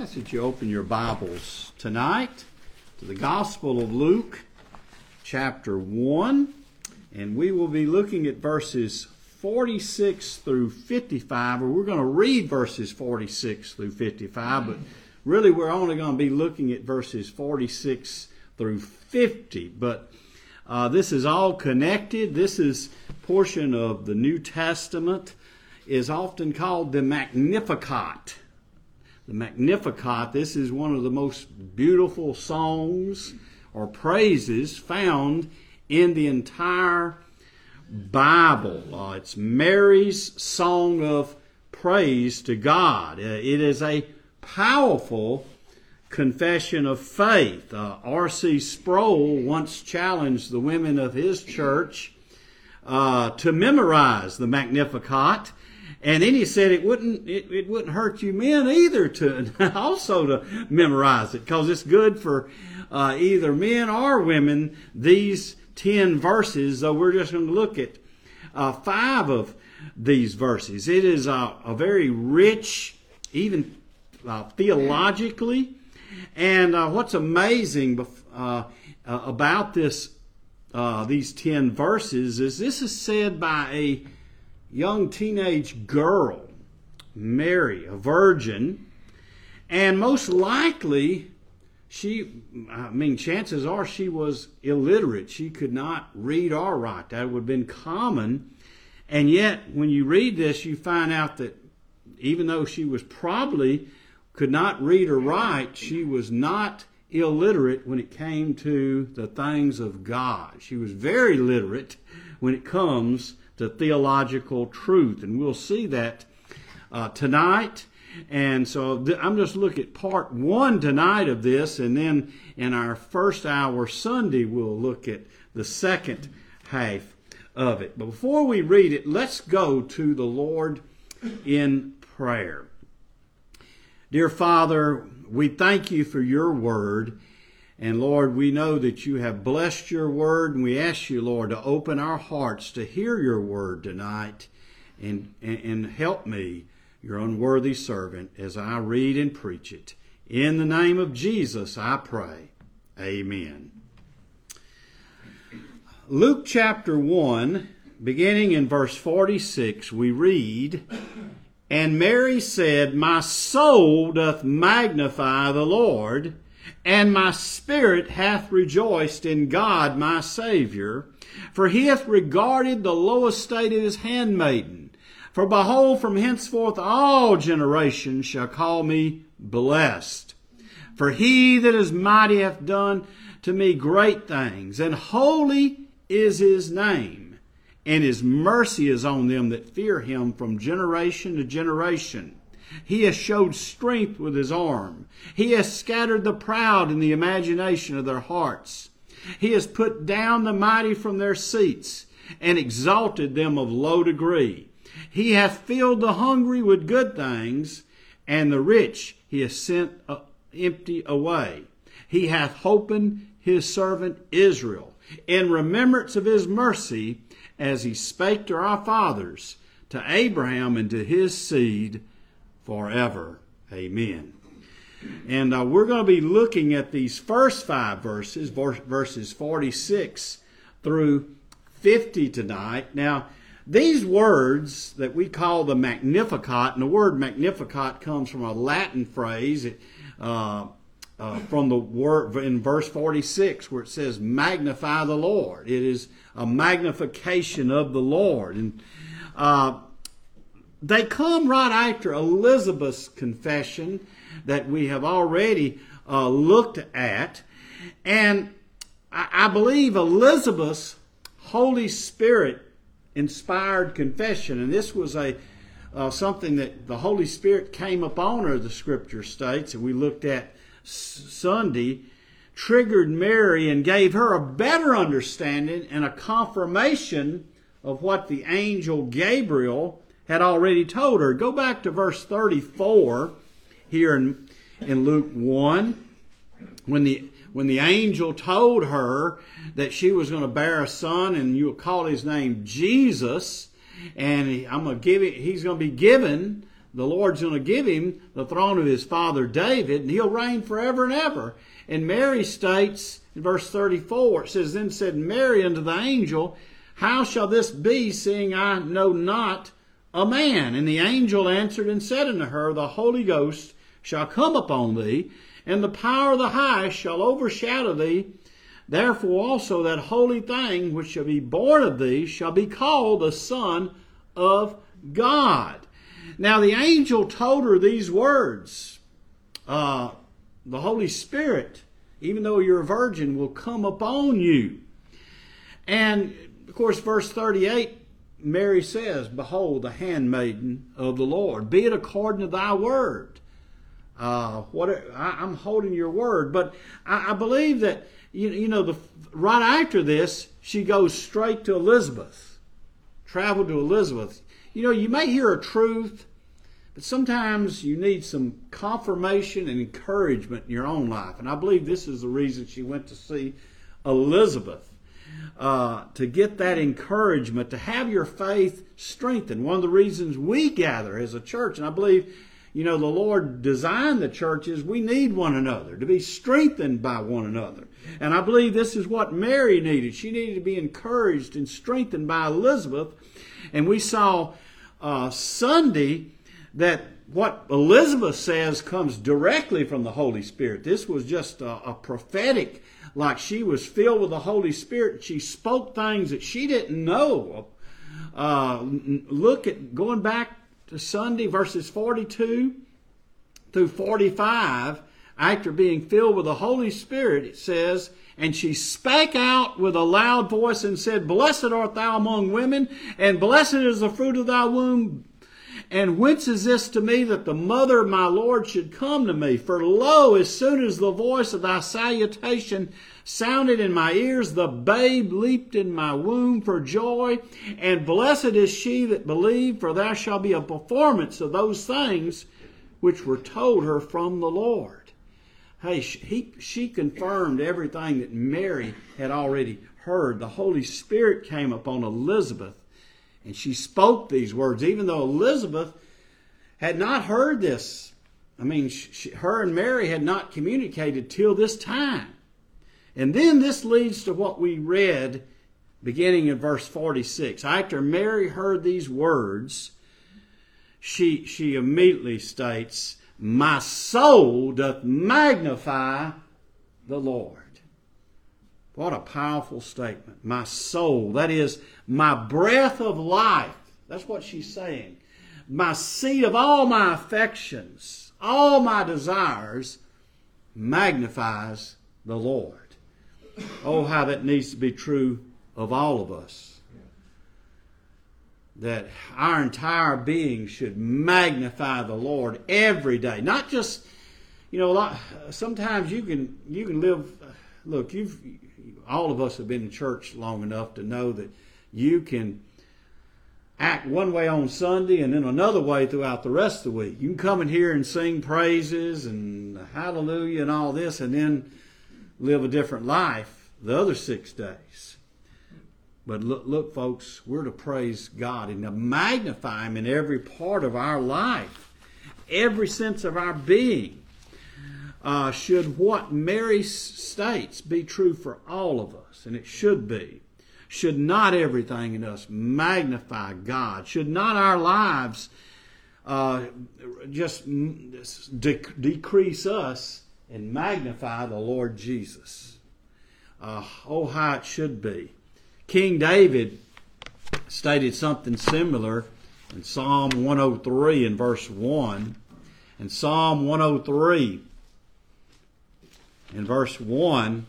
ask that you open your Bibles tonight to the Gospel of Luke, chapter 1, and we will be looking at verses 46 through 55, or we're going to read verses 46 through 55, but really we're only going to be looking at verses 46 through 50. But uh, this is all connected. This is portion of the New Testament is often called the Magnificat the Magnificat. This is one of the most beautiful songs or praises found in the entire Bible. Uh, it's Mary's song of praise to God. Uh, it is a powerful confession of faith. Uh, R.C. Sproul once challenged the women of his church uh, to memorize the Magnificat and then he said it wouldn't it, it wouldn't hurt you men either to also to memorize it because it's good for uh, either men or women. These ten verses, though we're just going to look at uh, five of these verses. It is a, a very rich, even uh, theologically, and uh, what's amazing uh, uh, about this these ten verses is this is said by a young teenage girl, Mary, a virgin, and most likely she, I mean, chances are she was illiterate. She could not read or write. That would have been common. And yet, when you read this, you find out that even though she was probably could not read or write, she was not illiterate when it came to the things of God. She was very literate when it comes to theological truth. And we'll see that uh, tonight. And so th- I'm just looking at part one tonight of this, and then in our first hour Sunday, we'll look at the second half of it. But before we read it, let's go to the Lord in prayer. Dear Father, we thank you for your word. And Lord, we know that you have blessed your word, and we ask you, Lord, to open our hearts to hear your word tonight and, and, and, help me, your unworthy servant, as I read and preach it. In the name of Jesus, I pray. Amen. Luke chapter 1, beginning in verse 46, we read, And Mary said, My soul doth magnify the Lord and my spirit hath rejoiced in God my Saviour, for he hath regarded the low estate of his handmaiden. For behold, from henceforth all generations shall call me blessed. For he that is mighty hath done to me great things, and holy is his name, and his mercy is on them that fear him from generation to generation. He has showed strength with his arm. He has scattered the proud in the imagination of their hearts. He has put down the mighty from their seats and exalted them of low degree. He hath filled the hungry with good things, and the rich he has sent uh, empty away. He hath holpen his servant Israel in remembrance of his mercy, as he spake to our fathers, to Abraham and to his seed forever. Amen. And uh, we're going to be looking at these first five verses, verses 46 through 50 tonight. Now, these words that we call the Magnificat, and the word Magnificat comes from a Latin phrase uh, uh, from the word in verse 46 where it says, Magnify the Lord. It is a magnification of the Lord. And uh, they come right after Elizabeth's confession that we have already uh, looked at. And I, I believe Elizabeth's Holy Spirit inspired confession, and this was a uh, something that the Holy Spirit came upon her, the scripture states, and we looked at Sunday, triggered Mary and gave her a better understanding and a confirmation of what the angel Gabriel had already told her. Go back to verse 34 here in, in Luke 1 when the when the angel told her that she was going to bear a son and you'll call his name Jesus and I'm going to give it, he's going to be given the Lord's going to give him the throne of his father David, and he'll reign forever and ever. And Mary states in verse 34, it says, Then said Mary unto the angel, How shall this be, seeing I know not a man? And the angel answered and said unto her, The Holy Ghost shall come upon thee, and the power of the highest shall overshadow thee. Therefore also that holy thing which shall be born of thee shall be called the Son of God. Now the angel told her these words. Uh, the Holy Spirit, even though you're a virgin, will come upon you. And of course, verse 38, Mary says, Behold, the handmaiden of the Lord, be it according to thy word. Uh, what I, am holding your word, but I, I believe that you, you know the right after this, she goes straight to Elizabeth, traveled to Elizabeth. You know, you may hear a truth but sometimes you need some confirmation and encouragement in your own life. And I believe this is the reason she went to see Elizabeth. Uh, to get that encouragement, to have your faith strengthened. One of the reasons we gather as a church, and I believe, you know, the Lord designed the church is we need one another, to be strengthened by one another. And I believe this is what Mary needed. She needed to be encouraged and strengthened by Elizabeth. And we saw uh, Sunday that what Elizabeth says comes directly from the Holy Spirit. This was just a, a prophetic, like she was filled with the Holy Spirit. She spoke things that she didn't know. Uh, look at going back to Sunday, verses 42 through 45. After being filled with the Holy Spirit, it says, and she spake out with a loud voice and said, Blessed art thou among women, and blessed is the fruit of thy womb. And whence is this to me that the mother of my Lord should come to me? For lo, as soon as the voice of thy salutation sounded in my ears, the babe leaped in my womb for joy. And blessed is she that believed, for there shall be a performance of those things which were told her from the Lord. Hey, he, she confirmed everything that Mary had already heard. The Holy Spirit came upon Elizabeth and she spoke these words, even though Elizabeth had not heard this. I mean, she, her and Mary had not communicated till this time. And then this leads to what we read beginning in verse 46. After Mary heard these words, she, she immediately states, My soul doth magnify the Lord. What a powerful statement. My soul, that is, my breath of life. That's what she's saying. My seat of all my affections, all my desires, magnifies the Lord. Oh, how that needs to be true of all of us. That our entire being should magnify the Lord every day. Not just, you know, sometimes you can you can live. Look, you've all of us have been in church long enough to know that you can act one way on Sunday and then another way throughout the rest of the week. You can come in here and sing praises and hallelujah and all this and then live a different life the other six days. But look, look, folks, we're to praise God and to magnify Him in every part of our life, every sense of our being uh, should what Mary states be true for all of us, and it should be. Should not everything in us magnify God? Should not our lives uh, just de- decrease us and magnify the Lord Jesus? Uh, oh, how it should be. King David stated something similar in Psalm 103 in verse 1. In Psalm 103, in verse 1,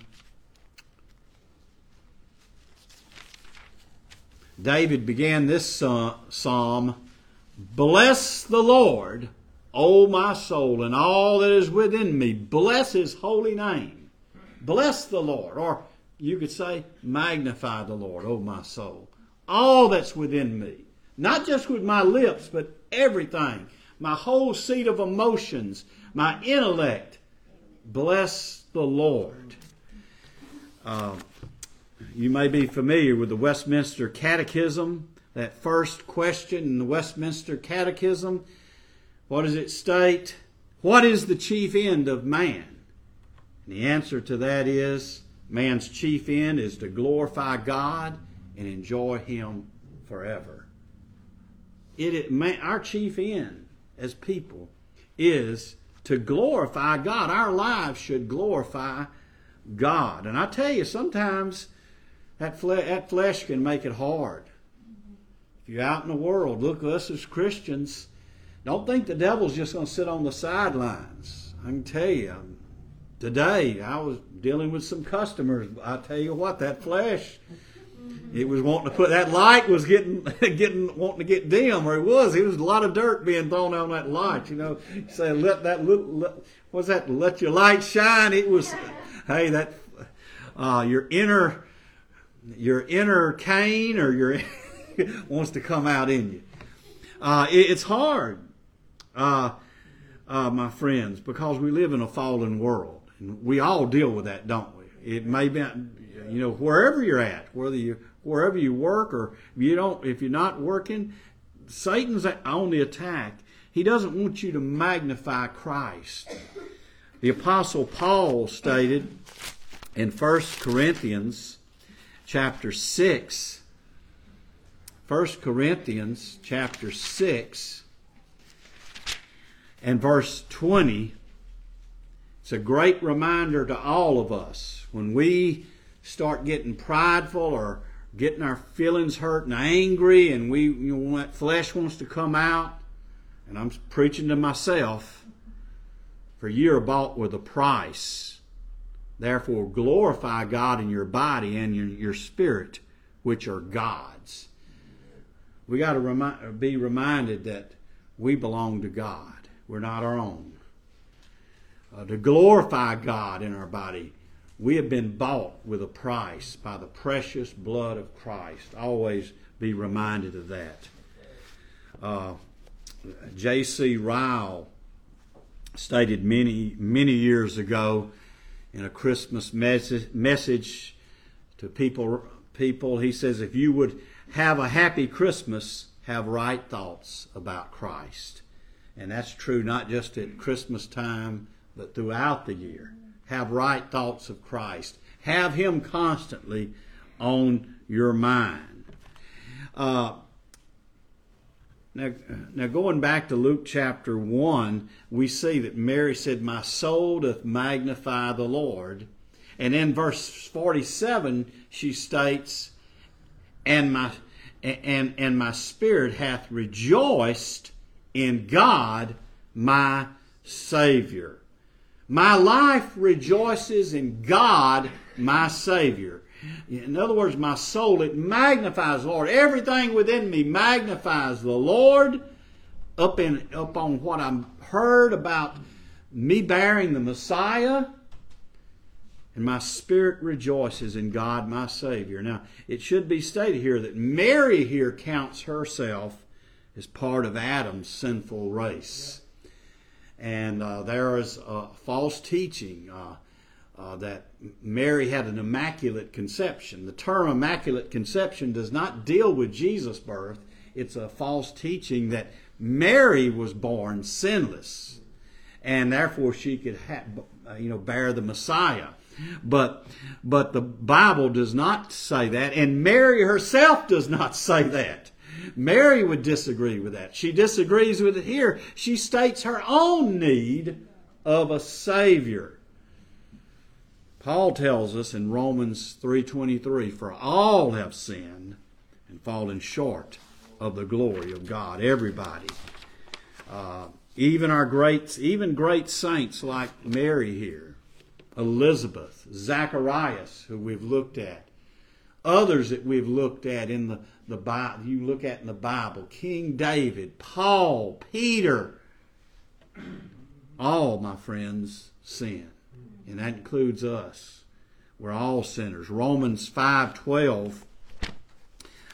David began this uh, psalm Bless the Lord, O my soul, and all that is within me. Bless his holy name. Bless the Lord. Or you could say, Magnify the Lord, O my soul. All that's within me. Not just with my lips, but everything. My whole seat of emotions, my intellect. Bless the Lord. Uh, you may be familiar with the Westminster Catechism. That first question in the Westminster Catechism what does it state? What is the chief end of man? And the answer to that is man's chief end is to glorify God and enjoy Him forever. It, it man, our chief end as people is to glorify God. Our lives should glorify God. And I tell you, sometimes that, fle- that flesh can make it hard. If you're out in the world, look, us as Christians, don't think the devil's just going to sit on the sidelines. I can tell you, um, today I was dealing with some customers. I tell you what, that flesh, it was wanting to put that light was getting getting wanting to get dim, or it was. It was a lot of dirt being thrown on that light. You know, say let that little let, what's that? Let your light shine. It was, hey, that uh, your inner your inner Cain or your wants to come out in you. Uh, it, it's hard, uh, uh, my friends, because we live in a fallen world, and we all deal with that, don't we? It may be, you know, wherever you're at, whether you wherever you work or if you don't, if you're not working, Satan's on the attack. He doesn't want you to magnify Christ. The apostle Paul stated in 1 Corinthians chapter 6 1 Corinthians chapter 6 and verse 20. It's a great reminder to all of us when we start getting prideful or getting our feelings hurt and angry and we you know, that flesh wants to come out and I'm preaching to myself for you are bought with a price therefore glorify God in your body and your, your spirit which are God's we got to be reminded that we belong to God. We're not our own. Uh, to glorify God in our body, we have been bought with a price by the precious blood of Christ. Always be reminded of that. Uh, J.C. Ryle stated many, many years ago in a Christmas message, message to people, people, he says, if you would have a happy Christmas, have right thoughts about Christ. And that's true not just at Christmas time, but throughout the year. Have right thoughts of Christ. Have Him constantly on your mind. Uh, now, now, going back to Luke chapter 1, we see that Mary said, My soul doth magnify the Lord. And in verse 47, she states, and my and and my spirit hath rejoiced in God my Savior. My life rejoices in God my Savior. In other words, my soul, it magnifies the Lord. Everything within me magnifies the Lord up in up on what I've heard about me bearing the Messiah and my spirit rejoices in God my Savior. Now, it should be stated here that Mary here counts herself as part of Adam's sinful race. And uh, there is a false teaching uh, uh, that Mary had an immaculate conception. The term immaculate conception does not deal with Jesus' birth, it's a false teaching that Mary was born sinless and therefore she could ha- you know bear the Messiah. But but the Bible does not say that, and Mary herself does not say that. Mary would disagree with that. She disagrees with it here. She states her own need of a savior. Paul tells us in Romans 3:23, "For all have sinned and fallen short of the glory of God." Everybody, uh, even our great, even great saints like Mary here, Elizabeth, Zacharias, who we've looked at, others that we've looked at in the, the Bible, you look at in the Bible, King David, Paul, Peter, all, my friends, sin. And that includes us. We're all sinners. Romans 5:12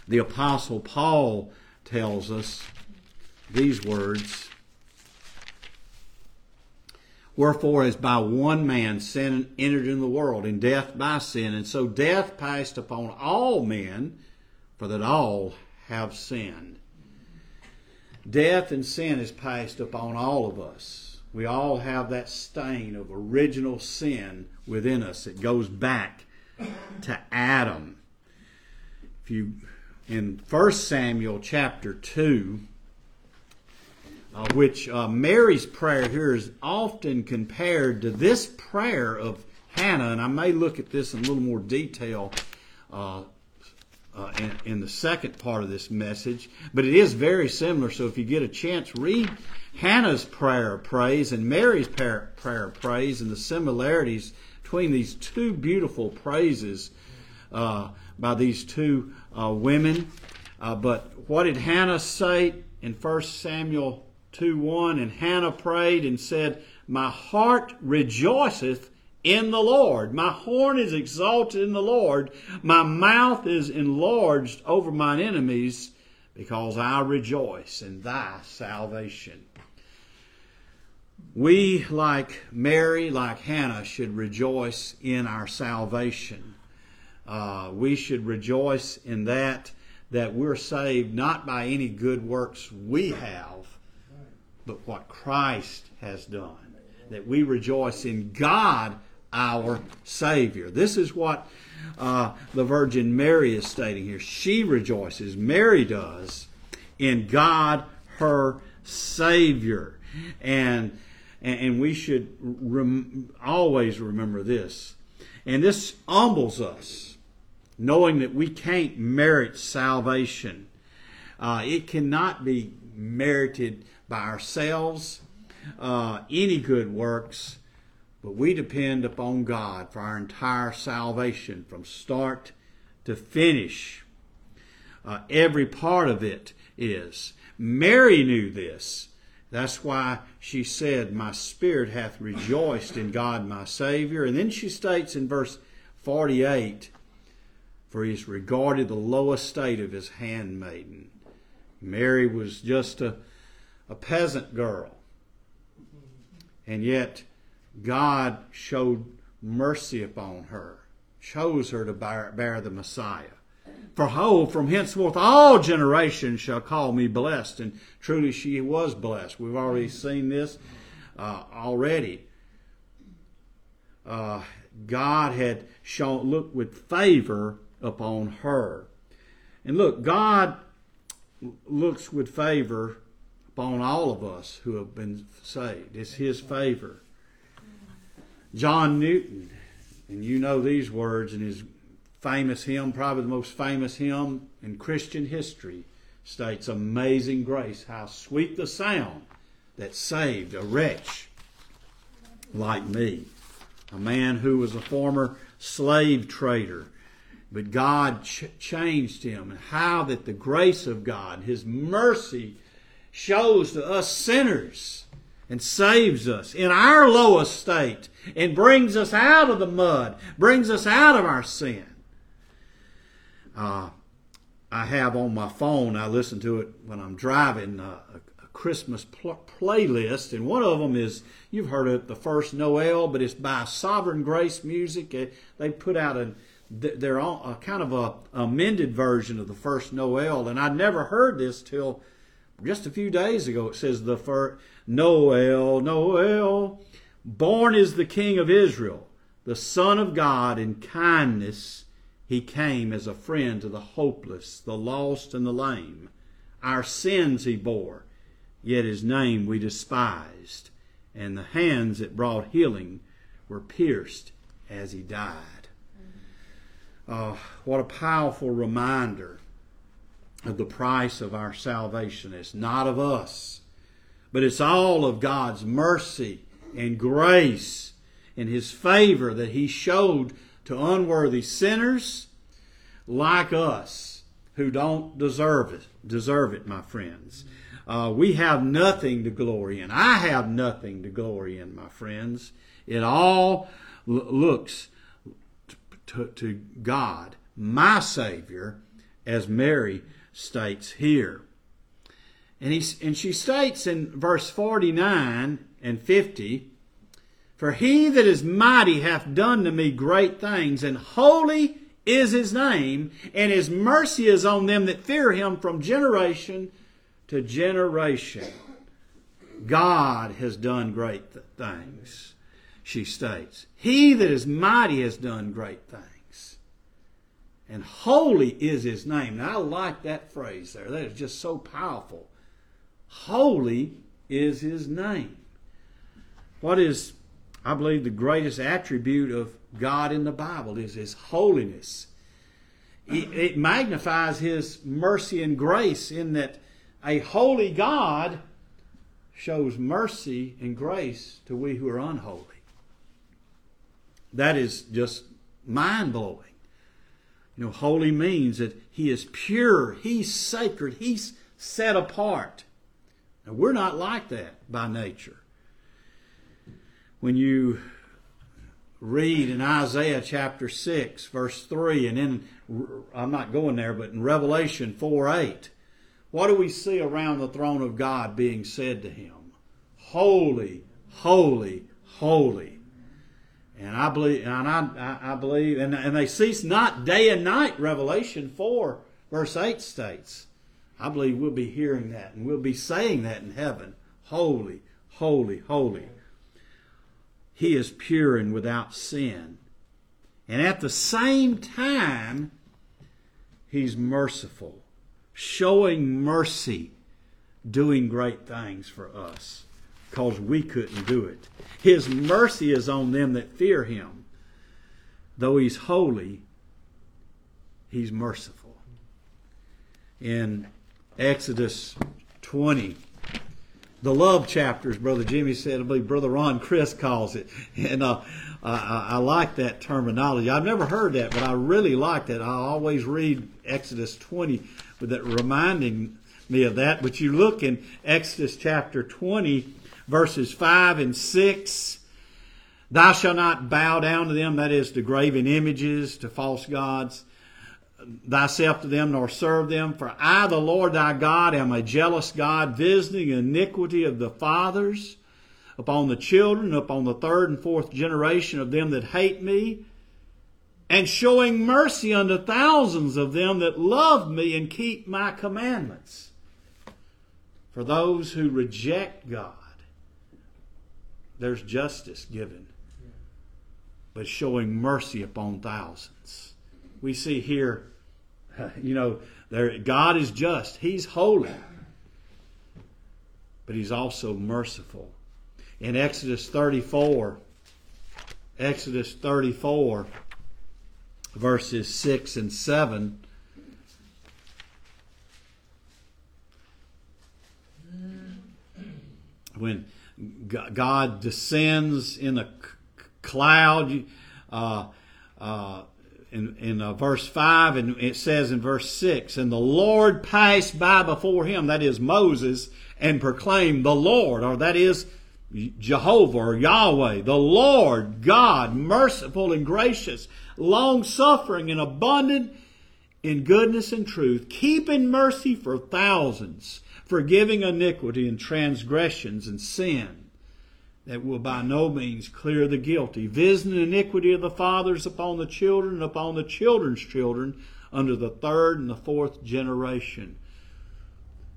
the apostle Paul tells us these words Wherefore, as by one man sin entered in the world, and death by sin, and so death passed upon all men, for that all have sinned. death and sin is passed upon all of us. We all have that stain of original sin within us. It goes back to Adam. If you in 1 Samuel chapter 2, uh, which uh, Mary's prayer here is often compared to this prayer of Hannah, and I may look at this in a little more detail uh, uh, in, in, the second part of this message, but it is very similar. So if you get a chance, read Hannah's prayer of praise and Mary's prayer, prayer of praise and the similarities between these two beautiful praises uh, by these two uh, women. Uh, but what did Hannah say in 1 Samuel 2 1? And Hannah prayed and said, My heart rejoiceth in the Lord. My horn is exalted in the Lord. My mouth is enlarged over mine enemies because I rejoice in thy salvation. We, like Mary, like Hannah, should rejoice in our salvation. Uh, we should rejoice in that, that we're saved not by any good works we have, but what Christ has done. That we rejoice in God our Savior. This is what uh, the Virgin Mary is stating here. She rejoices, Mary does, in God her Savior. And, and we should rem- always remember this. And this humbles us, knowing that we can't merit salvation. Uh, it cannot be merited by ourselves, uh, any good works but we depend upon God for our entire salvation from start to finish. Uh, every part of it is. Mary knew this. That's why she said, My spirit hath rejoiced in God my Savior. And then she states in verse 48, For he has regarded the low estate of his handmaiden. Mary was just a, a peasant girl. And yet, God showed mercy upon her, chose her to bear, bear the Messiah. For ho, from henceforth all generations shall call me blessed. And truly she was blessed. We've already seen this uh, already. Uh, God had shown, looked with favor upon her. And look, God looks with favor upon all of us who have been saved. It's His favor. John Newton, and you know these words in his famous hymn, probably the most famous hymn in Christian history, states, Amazing grace, how sweet the sound that saved a wretch like me. A man who was a former slave trader, but God ch- changed him, and how that the grace of God, His mercy, shows to us sinners and saves us in our lowest state and brings us out of the mud, brings us out of our sin. Uh, I have on my phone, I listen to it when I'm driving, uh, a, Christmas pl- playlist, and one of them is, you've heard of the first Noel, but it's by Sovereign Grace Music. They put out a, they're all, a kind of a amended version of the first Noel, and I'd never heard this till just a few days ago. It says the first Noel, Noel. Born is the King of Israel, the Son of God in kindness. He came as a friend to the hopeless, the lost, and the lame. Our sins he bore, yet his name we despised, and the hands that brought healing were pierced as he died. Uh, what a powerful reminder of the price of our salvation. It's not of us but it's all of God's mercy and grace and His favor that He showed to unworthy sinners like us who don't deserve it. Deserve it, my friends. Uh, we have nothing to glory in. I have nothing to glory in, my friends. It all l- looks to, to God, my Savior, as Mary states here. And, he, and she states in verse 49 and 50 For he that is mighty hath done to me great things, and holy is his name, and his mercy is on them that fear him from generation to generation, God has done great th- things, she states. He that is mighty has done great things. And holy is his name. Now, I like that phrase there. That is just so powerful. Holy is his name. What is, I believe, the greatest attribute of God in the Bible is his holiness. It magnifies his mercy and grace in that a holy God shows mercy and grace to we who are unholy. That is just mind blowing. You know, holy means that he is pure, he's sacred, he's set apart. Now, we're not like that by nature. When you read in Isaiah chapter 6, verse 3, and in, I'm not going there, but in Revelation 4 8, what do we see around the throne of God being said to him? Holy, holy, holy. And I believe, and I, I, believe, and, and they cease not day and night. Revelation four verse eight states. I believe we'll be hearing that and we'll be saying that in heaven. Holy, holy, holy. He is pure and without sin. And at the same time, He's merciful, showing mercy, doing great things for us because we couldn't do it. His mercy is on them that fear him. Though he's holy, he's merciful. In Exodus 20, the love chapters, Brother Jimmy said, I believe Brother Ron Chris calls it. And uh, I, I, like that terminology. I've never heard that, but I really like that. I always read Exodus 20 with that reminding me of that. But you look in Exodus chapter 20, verses 5 and 6. Thou shalt not bow down to them, that is, to graven images, to false gods, thyself to them, nor serve them. For I, the Lord thy God, am a jealous God, visiting iniquity of the fathers upon the children, upon the third and fourth generation of them that hate me, and showing mercy unto thousands of them that love me and keep my commandments. For those who reject God, there's justice given, but showing mercy upon thousands. We see here, you know, there, God is just, He's holy, but He's also merciful. In Exodus 34, Exodus 34, verses 6 and 7, when God descends in a cloud. Uh, uh, in, in uh, verse 5, and it says in verse 6, And the Lord passed by before him, that is Moses, and proclaimed, The Lord, or that is Jehovah or Yahweh, the Lord God, merciful and gracious, long suffering and abundant in goodness and truth, keeping mercy for thousands forgiving iniquity and transgressions and sin that will by no means clear the guilty, visiting iniquity of the fathers upon the children and upon the children's children under the third and the fourth generation.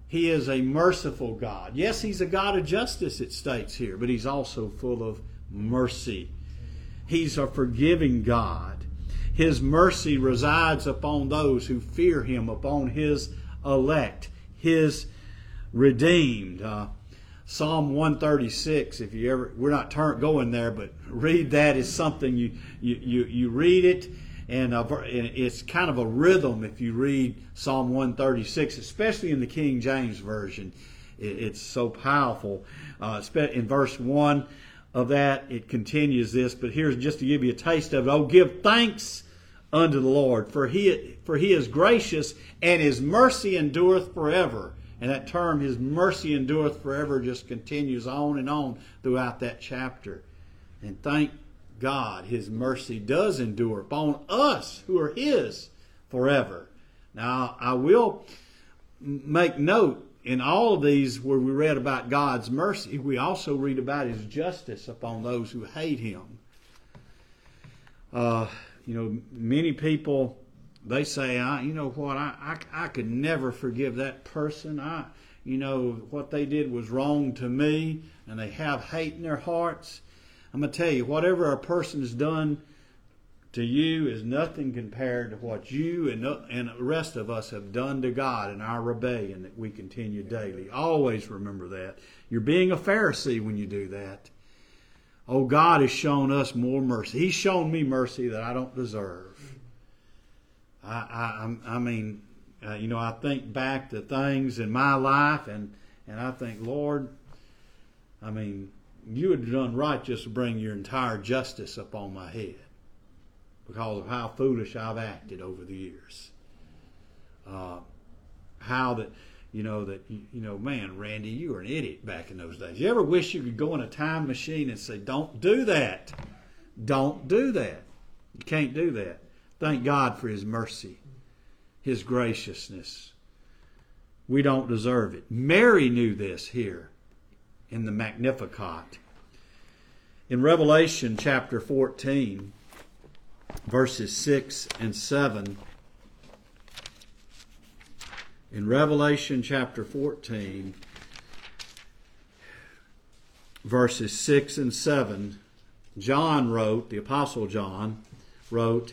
He is a merciful God. Yes, He's a God of justice, it states here, but He's also full of mercy. He's a forgiving God. His mercy resides upon those who fear Him, upon His elect, His redeemed. Uh, Psalm 136, if you ever, we're not turn, going there, but read that is something you, you, you, you read it and, uh, it's kind of a rhythm if you read Psalm 136, especially in the King James Version. it's so powerful. Uh, in verse 1 of that, it continues this, but here's just to give you a taste of it. Oh, give thanks unto the Lord, for he, for he is gracious and his mercy endureth forever. And that term, His mercy endureth forever, just continues on and on throughout that chapter. And thank God, His mercy does endure upon us who are His forever. Now, I will make note in all of these where we read about God's mercy, we also read about His justice upon those who hate Him. Uh, you know, many people they say, I, you know what, I, I, I could never forgive that person. I, you know, what they did was wrong to me and they have hate in their hearts, I'm going to tell you, whatever a person has done to you is nothing compared to what you and, and the rest of us have done to God in our rebellion that we continue daily. Always remember that. You're being a Pharisee when you do that. Oh, God has shown us more mercy. He's shown me mercy that I don't deserve. I, I, I mean, uh, you know, I think back to things in my life, and and I think, Lord, I mean, you had done right just to bring your entire justice upon my head because of how foolish I've acted over the years. Uh, how that, you know, that, you, you know, man, Randy, you were an idiot back in those days. You ever wish you could go in a time machine and say, don't do that? Don't do that. You can't do that. Thank God for His mercy, His graciousness. We don't deserve it. Mary knew this here in the Magnificat. In Revelation chapter 14, verses 6 and 7. In Revelation chapter 14, verses 6 and 7, John wrote, the Apostle John wrote,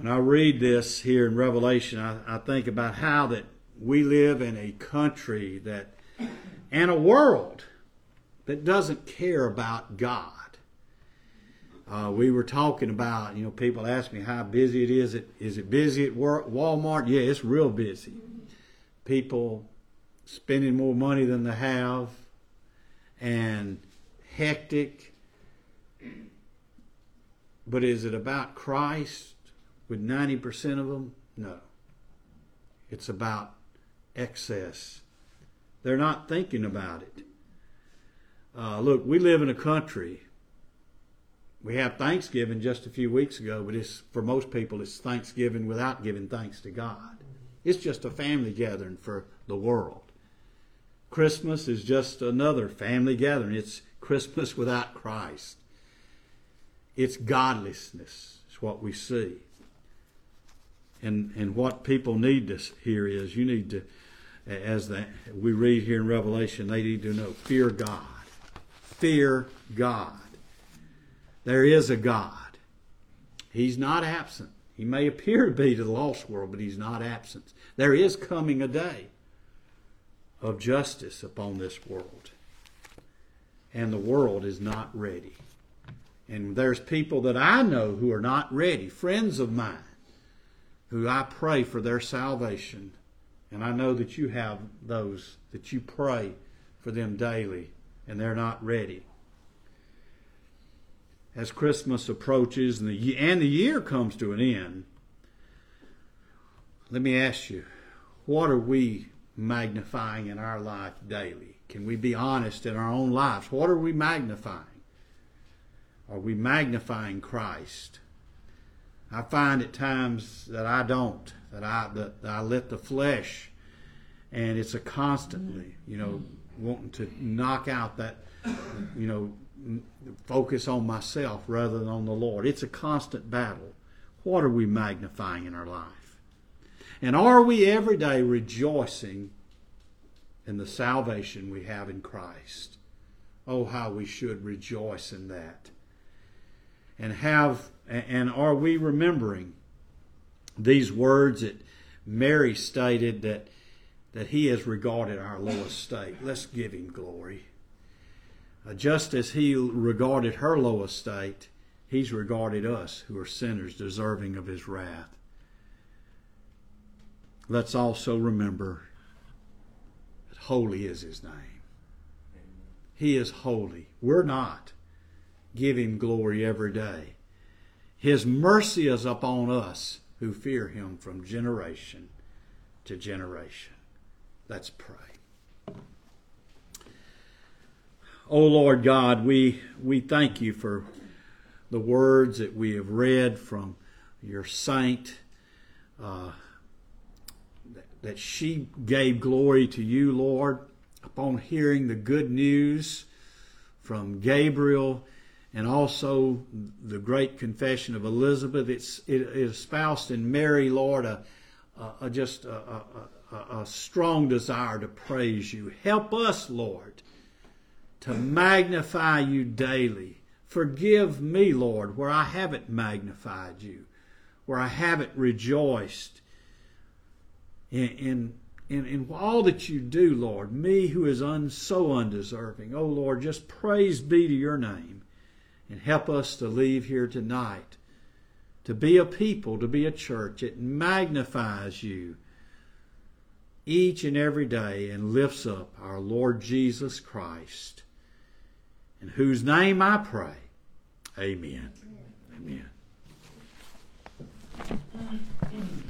When I read this here in Revelation, I, I think about how that we live in a country that, and a world that doesn't care about God. Uh, we were talking about, you know, people ask me how busy it is. Is it busy at work, Walmart? Yeah, it's real busy. People spending more money than they have and hectic. But is it about Christ with 90% of them? No. It's about excess. They're not thinking about it. Uh, look, we live in a country we have Thanksgiving just a few weeks ago, but it's for most people it's Thanksgiving without giving thanks to God. It's just a family gathering for the world. Christmas is just another family gathering. It's Christmas without Christ. It's godlessness is what we see. And and what people need to hear is you need to as the, we read here in Revelation, they need to know fear God. Fear God. There is a God. He's not absent. He may appear to be to the lost world, but he's not absent. There is coming a day of justice upon this world. And the world is not ready. And there's people that I know who are not ready, friends of mine, who I pray for their salvation. And I know that you have those that you pray for them daily, and they're not ready as Christmas approaches and the, and the year comes to an end, let me ask you, what are we magnifying in our life daily? Can we be honest in our own lives? What are we magnifying? Are we magnifying Christ? I find at times that I don't, that I that, I let the flesh, and it's a constantly, you know, wanting to knock out that, you know, focus on myself rather than on the Lord. It's a constant battle. What are we magnifying in our life? And are we every day rejoicing in the salvation we have in Christ? Oh, how we should rejoice in that. And have and are we remembering these words that Mary stated that that he has regarded our lowest state? Let's give him glory. Uh, just as he regarded her low estate, he's regarded us who are sinners deserving of his wrath. Let's also remember that holy is his name. He is holy. We're not. Give him glory every day. His mercy is upon us who fear him from generation to generation. Let's pray. Oh Lord God, we, we thank you for the words that we have read from your saint, uh, that she gave glory to you, Lord, upon hearing the good news from Gabriel and also the great confession of Elizabeth. It's, it, it espoused in Mary, Lord, a, a, just a, a, a strong desire to praise you. Help us, Lord, to magnify you daily. Forgive me, Lord, where I haven't magnified you, where I haven't rejoiced in, in, in, in all that you do, Lord. Me who is un, so undeserving. Oh, Lord, just praise be to your name and help us to leave here tonight, to be a people, to be a church. It magnifies you each and every day and lifts up our Lord Jesus Christ, in whose name I pray. Amen. Amen. Amen.